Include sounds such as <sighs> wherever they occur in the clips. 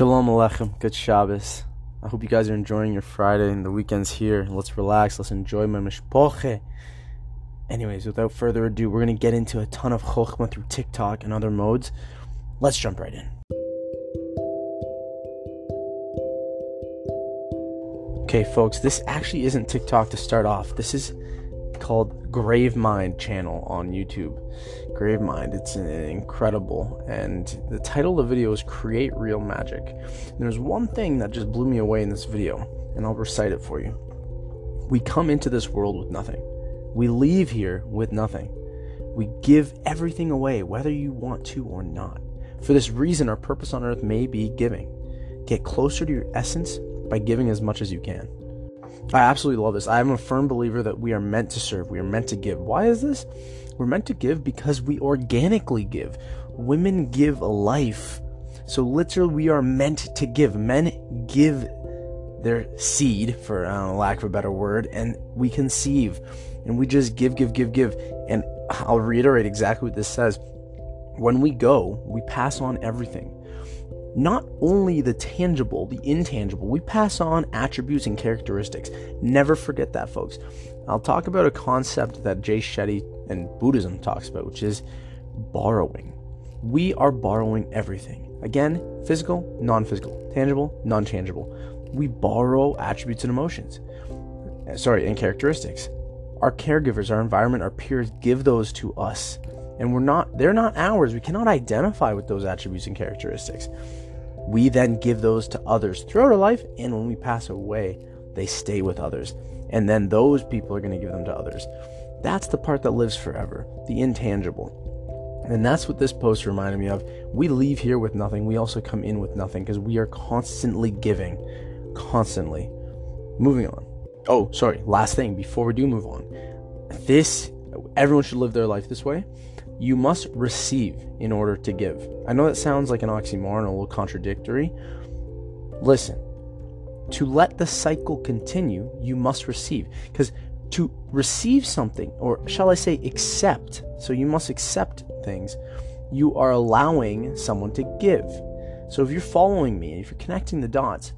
Shalom Aleichem. Good Shabbos. I hope you guys are enjoying your Friday and the weekend's here. Let's relax. Let's enjoy my mishpoche. Anyways, without further ado, we're going to get into a ton of chokhmah through TikTok and other modes. Let's jump right in. Okay, folks, this actually isn't TikTok to start off. This is called Gravemind channel on YouTube. Gravemind, it's incredible. And the title of the video is Create Real Magic. And there's one thing that just blew me away in this video, and I'll recite it for you. We come into this world with nothing. We leave here with nothing. We give everything away, whether you want to or not. For this reason, our purpose on earth may be giving. Get closer to your essence by giving as much as you can. I absolutely love this. I am a firm believer that we are meant to serve, we are meant to give. Why is this? We're meant to give because we organically give. Women give life. So literally we are meant to give. Men give their seed, for lack of a better word, and we conceive. And we just give, give, give, give. And I'll reiterate exactly what this says. When we go, we pass on everything not only the tangible, the intangible, we pass on attributes and characteristics. Never forget that, folks. I'll talk about a concept that Jay Shetty and Buddhism talks about, which is borrowing. We are borrowing everything. Again, physical, non physical, tangible, non tangible. We borrow attributes and emotions. Sorry, and characteristics. Our caregivers, our environment, our peers give those to us and we're not they're not ours. We cannot identify with those attributes and characteristics. We then give those to others throughout our life and when we pass away they stay with others. And then those people are going to give them to others. That's the part that lives forever the intangible. And that's what this post reminded me of. We leave here with nothing. We also come in with nothing because we are constantly giving. Constantly. Moving on. Oh sorry last thing before we do move on. This everyone should live their life this way you must receive in order to give. I know that sounds like an oxymoron, a little contradictory. Listen, to let the cycle continue, you must receive. Because to receive something, or shall I say, accept, so you must accept things, you are allowing someone to give. So if you're following me, if you're connecting the dots,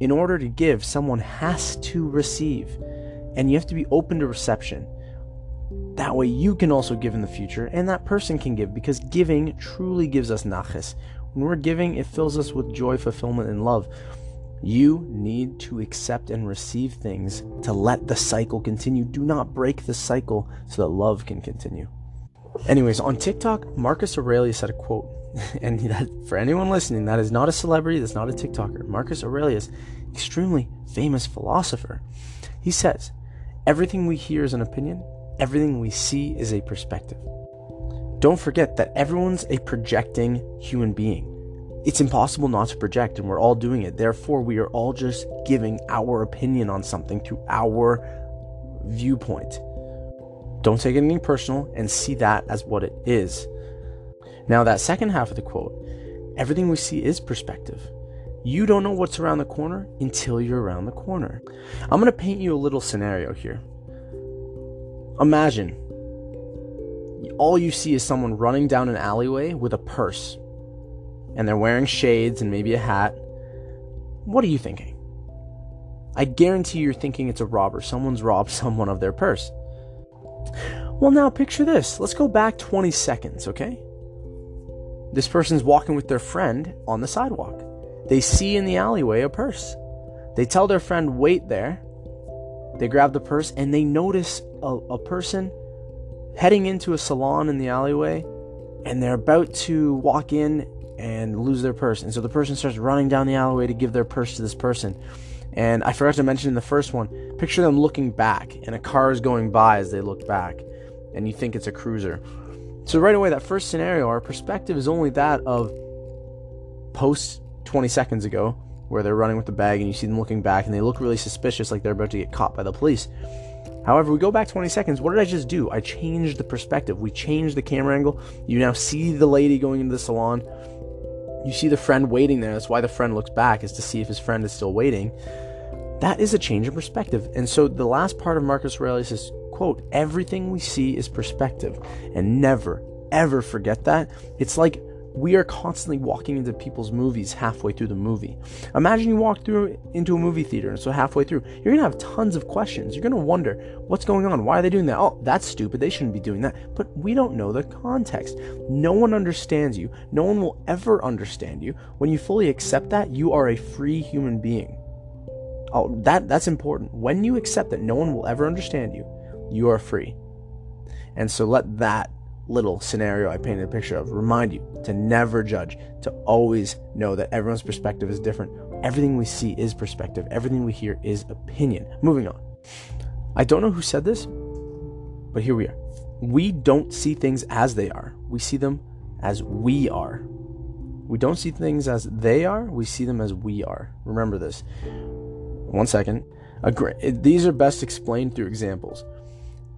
in order to give, someone has to receive. And you have to be open to reception. That way you can also give in the future and that person can give because giving truly gives us naches. When we're giving, it fills us with joy, fulfillment, and love. You need to accept and receive things to let the cycle continue. Do not break the cycle so that love can continue. Anyways, on TikTok, Marcus Aurelius had a quote. <laughs> And that, for anyone listening, that is not a celebrity, that's not a TikToker. Marcus Aurelius, extremely famous philosopher. He says, Everything we hear is an opinion, everything we see is a perspective. Don't forget that everyone's a projecting human being. It's impossible not to project, and we're all doing it. Therefore, we are all just giving our opinion on something through our viewpoint. Don't take anything personal and see that as what it is. Now, that second half of the quote everything we see is perspective. You don't know what's around the corner until you're around the corner. I'm going to paint you a little scenario here. Imagine all you see is someone running down an alleyway with a purse, and they're wearing shades and maybe a hat. What are you thinking? I guarantee you're thinking it's a robber. Someone's robbed <laughs> someone of their purse. Well, now picture this. Let's go back 20 seconds, okay? This person's walking with their friend on the sidewalk. They see in the alleyway a purse. They tell their friend, wait there. They grab the purse and they notice a, a person heading into a salon in the alleyway and they're about to walk in and lose their purse. And so the person starts running down the alleyway to give their purse to this person. And I forgot to mention in the first one, picture them looking back and a car is going by as they look back and you think it's a cruiser. So right away that first scenario our perspective is only that of post 20 seconds ago where they're running with the bag and you see them looking back and they look really suspicious like they're about to get caught by the police. However, we go back 20 seconds. What did I just do? I changed the perspective. We changed the camera angle. You now see the lady going into the salon. You see the friend waiting there. That's why the friend looks back, is to see if his friend is still waiting. That is a change in perspective. And so the last part of Marcus Aurelius' quote everything we see is perspective. And never, ever forget that. It's like we are constantly walking into people's movies halfway through the movie. Imagine you walk through into a movie theater, and so halfway through, you're gonna have tons of questions. You're gonna wonder what's going on. Why are they doing that? Oh, that's stupid. They shouldn't be doing that. But we don't know the context. No one understands you. No one will ever understand you. When you fully accept that, you are a free human being. Oh, that that's important. When you accept that no one will ever understand you, you are free. And so let that little scenario I painted a picture of remind you to never judge, to always know that everyone's perspective is different. Everything we see is perspective, everything we hear is opinion. Moving on. I don't know who said this, but here we are. We don't see things as they are, we see them as we are. We don't see things as they are, we see them as we are. Remember this. One second. These are best explained through examples.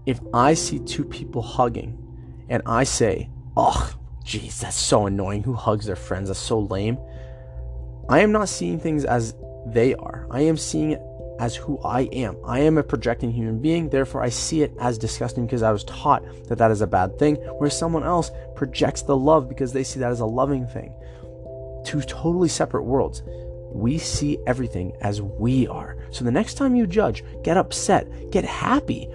If I see two people hugging, and I say, oh, jeez, that's so annoying. Who hugs their friends? That's so lame. I am not seeing things as they are. I am seeing it as who I am. I am a projecting human being, therefore I see it as disgusting because I was taught that that is a bad thing, whereas someone else projects the love because they see that as a loving thing. Two totally separate worlds. We see everything as we are. So the next time you judge, get upset, get happy,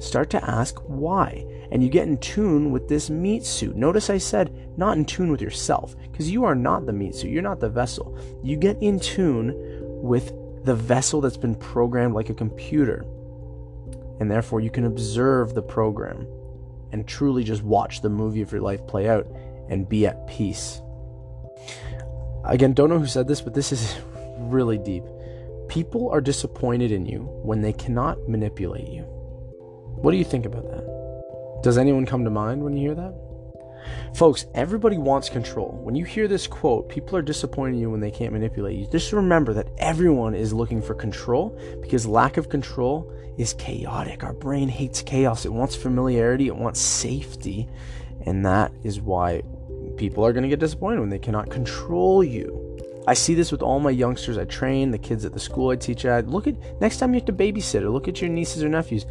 start to ask why and you get in tune with this meat suit. Notice I said not in tune with yourself, because you are not the meat suit, you're not the vessel. You get in tune with the vessel that's been programmed like a computer. And therefore, you can observe the program and truly just watch the movie of your life play out and be at peace. Again, don't know who said this, but this is <laughs> really deep. People are disappointed in you when they cannot manipulate you. What do you think about that? Does anyone come to mind when you hear that? Folks, everybody wants control. When you hear this quote, people are disappointing you when they can't manipulate you. Just remember that everyone is looking for control because lack of control is chaotic. Our brain hates chaos, it wants familiarity, it wants safety. And that is why people are going to get disappointed when they cannot control you. I see this with all my youngsters I train, the kids at the school I teach at. Look at next time you have to babysit or look at your nieces or nephews.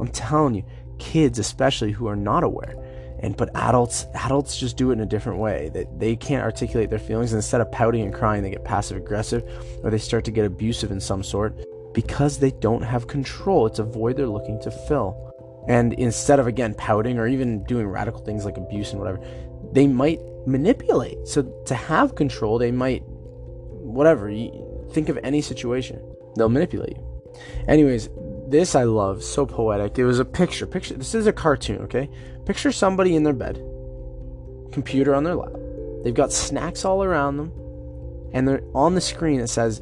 I'm telling you, kids especially who are not aware. And but adults adults just do it in a different way that they can't articulate their feelings instead of pouting and crying they get passive aggressive or they start to get abusive in some sort because they don't have control. It's a void they're looking to fill. And instead of again pouting or even doing radical things like abuse and whatever they might manipulate. So to have control they might whatever think of any situation they'll manipulate you. Anyways this I love, so poetic. It was a picture. Picture this is a cartoon, okay? Picture somebody in their bed, computer on their lap. They've got snacks all around them, and they're on the screen it says,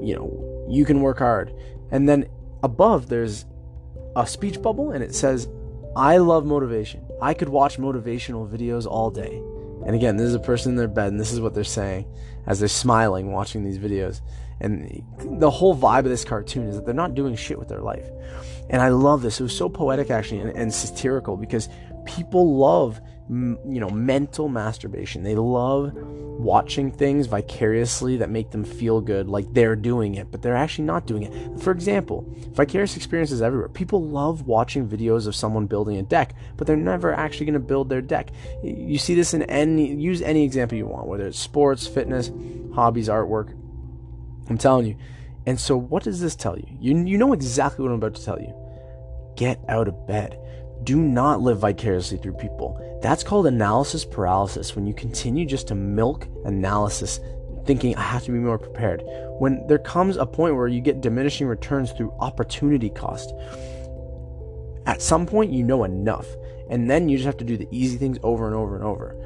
you know, you can work hard. And then above there's a speech bubble and it says, I love motivation. I could watch motivational videos all day. And again, this is a person in their bed, and this is what they're saying as they're smiling watching these videos. And the whole vibe of this cartoon is that they're not doing shit with their life. And I love this. It was so poetic, actually, and, and satirical because people love, you know, mental masturbation. They love watching things vicariously that make them feel good, like they're doing it, but they're actually not doing it. For example, vicarious experiences everywhere. People love watching videos of someone building a deck, but they're never actually going to build their deck. You see this in any, use any example you want, whether it's sports, fitness, hobbies, artwork. I'm telling you. And so, what does this tell you? You, you know exactly what I'm about to tell you. Get out of bed. Do not live vicariously through people. That's called analysis paralysis when you continue just to milk analysis, thinking, I have to be more prepared. When there comes a point where you get diminishing returns through opportunity cost, at some point you know enough. And then you just have to do the easy things over and over and over.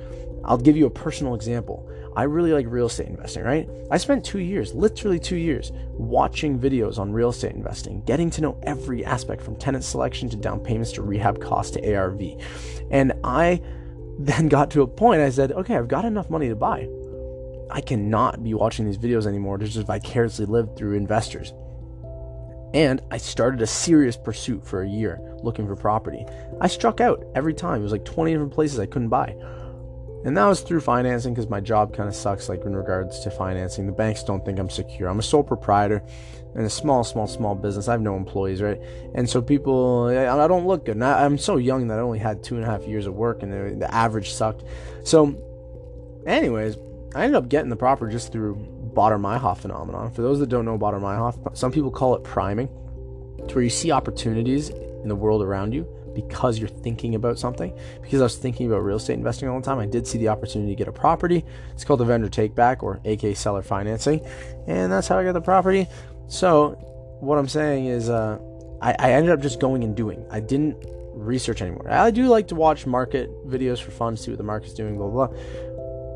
I'll give you a personal example. I really like real estate investing, right? I spent two years, literally two years, watching videos on real estate investing, getting to know every aspect from tenant selection to down payments to rehab costs to ARV. And I <laughs> then got to a point I said, okay, I've got enough money to buy. I cannot be watching these videos anymore to just vicariously live through investors. And I started a serious pursuit for a year looking for property. I struck out every time. It was like 20 different places I couldn't buy. And that was through financing because my job kind of sucks, like in regards to financing. The banks don't think I'm secure. I'm a sole proprietor in a small, small, small business. I have no employees, right? And so people, I don't look good. And I, am so young that I only had two and a half years of work and the, the average sucked. So anyways, I ended up getting the property just through Baader-Meinhof phenomenon. For those that don't know Baader-Meinhof, some people call it priming. It's where you see opportunities in the world around you because you're thinking about something. Because I was thinking about real estate investing all the time, I did see the opportunity to get a property. It's called a vendor take back or AK seller financing. And that's how I got the property. So, what I'm saying is, uh, I, I ended up just going and doing. I didn't research anymore. I do like to watch market videos for fun, see what the market's doing, blah, blah, blah.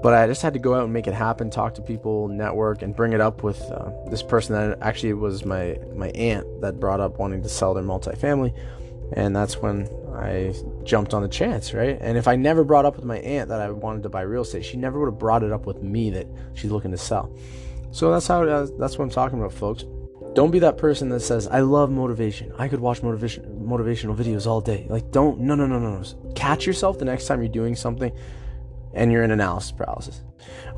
But I just had to go out and make it happen, talk to people, network, and bring it up with uh, this person that actually was my, my aunt that brought up wanting to sell their multifamily. And that's when I jumped on the chance, right? And if I never brought up with my aunt that I wanted to buy real estate, she never would have brought it up with me that she's looking to sell. So that's how uh, that's what I'm talking about, folks. Don't be that person that says, I love motivation. I could watch motivation motivational videos all day. Like don't no no no no no. Catch yourself the next time you're doing something and you're in analysis paralysis.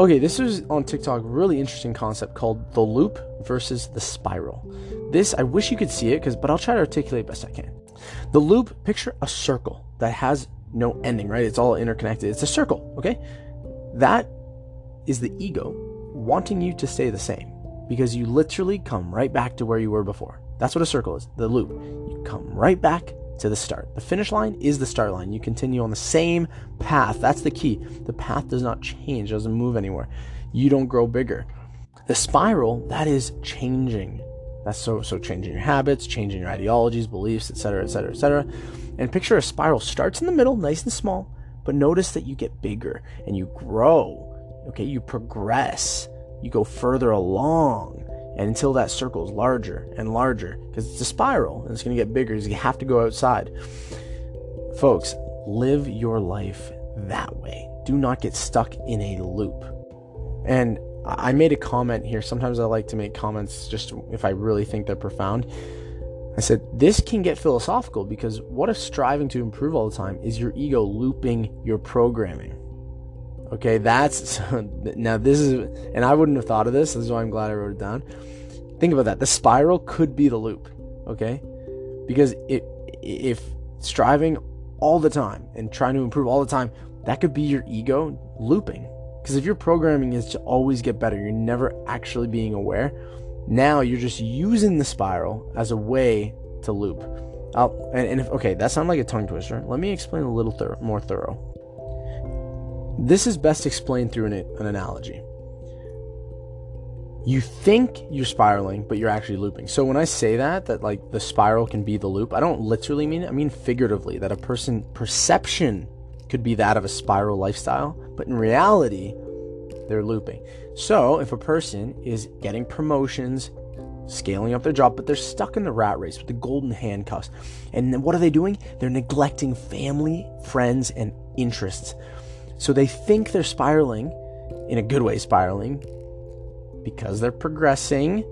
Okay, this is on TikTok really interesting concept called the loop versus the spiral. This I wish you could see it because but I'll try to articulate best I can. The loop, picture a circle that has no ending, right? It's all interconnected. It's a circle, okay? That is the ego wanting you to stay the same because you literally come right back to where you were before. That's what a circle is, the loop. You come right back to the start. The finish line is the start line. You continue on the same path. That's the key. The path does not change, it doesn't move anywhere. You don't grow bigger. The spiral, that is changing. That's so so changing your habits, changing your ideologies, beliefs, etc., etc., etc. And picture a spiral starts in the middle, nice and small, but notice that you get bigger and you grow. Okay, you progress you go further along and until that circle is larger and larger because it's a spiral and it's going to get bigger because you have to go outside folks live your life that way do not get stuck in a loop and i made a comment here sometimes i like to make comments just if i really think they're profound i said this can get philosophical because what if striving to improve all the time is your ego looping your programming Okay, that's <laughs> now this is, and I wouldn't have thought of this. This is why I'm glad I wrote it down. Think about that. The spiral could be the loop. Okay, because it, if striving all the time and trying to improve all the time, that could be your ego looping. Because if your programming is to always get better, you're never actually being aware. Now you're just using the spiral as a way to loop. I'll, and, and if okay, that sounds like a tongue twister. Let me explain a little thir- more thorough. This is best explained through an, an analogy. You think you're spiraling, but you're actually looping. So when I say that, that like the spiral can be the loop, I don't literally mean it. I mean figuratively, that a person perception could be that of a spiral lifestyle, but in reality, they're looping. So if a person is getting promotions, scaling up their job, but they're stuck in the rat race with the golden handcuffs. And what are they doing? They're neglecting family, friends, and interests. So they think they're spiraling, in a good way, spiraling, because they're progressing,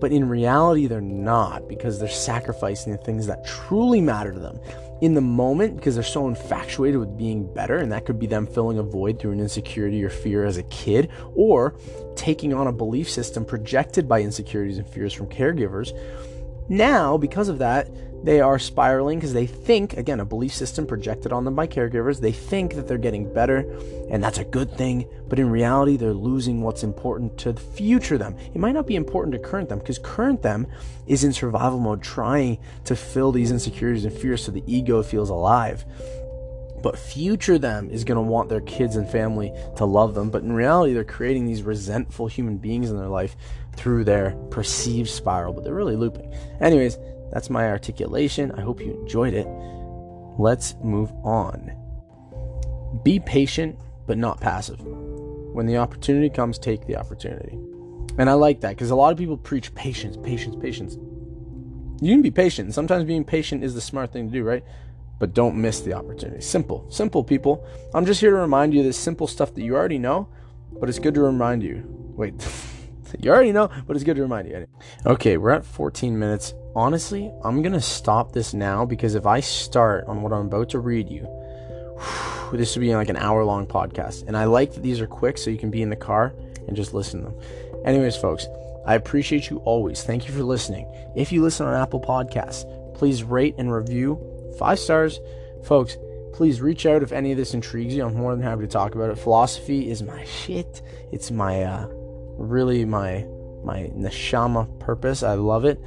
but in reality, they're not because they're sacrificing the things that truly matter to them in the moment because they're so infatuated with being better. And that could be them filling a void through an insecurity or fear as a kid, or taking on a belief system projected by insecurities and fears from caregivers. Now, because of that, they are spiraling because they think, again, a belief system projected on them by caregivers, they think that they're getting better and that's a good thing, but in reality, they're losing what's important to the future them. It might not be important to current them because current them is in survival mode trying to fill these insecurities and fears so the ego feels alive. But future them is going to want their kids and family to love them. But in reality, they're creating these resentful human beings in their life through their perceived spiral, but they're really looping. Anyways, that's my articulation. I hope you enjoyed it. Let's move on. Be patient, but not passive. When the opportunity comes, take the opportunity. And I like that because a lot of people preach patience, patience, patience. You can be patient. Sometimes being patient is the smart thing to do, right? But don't miss the opportunity. Simple, simple people. I'm just here to remind you this simple stuff that you already know, but it's good to remind you. Wait, <laughs> you already know, but it's good to remind you. Okay, we're at 14 minutes honestly, I'm to stop this now because if I start on what I'm about to read you, <sighs> this would be like an hour long podcast. And I like that these are quick so you can be in the car and just listen to them. Anyways, folks, I appreciate you always. Thank you for listening. If you listen on Apple Podcasts, please rate and review five stars. Folks, Please reach out if any of this intrigues you. I'm more than happy to talk about it. Philosophy is my shit. It's my uh, really my my neshama purpose. I love it.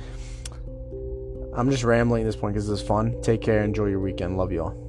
I'm just rambling at this point because it's fun. Take care. Enjoy your weekend. Love you all.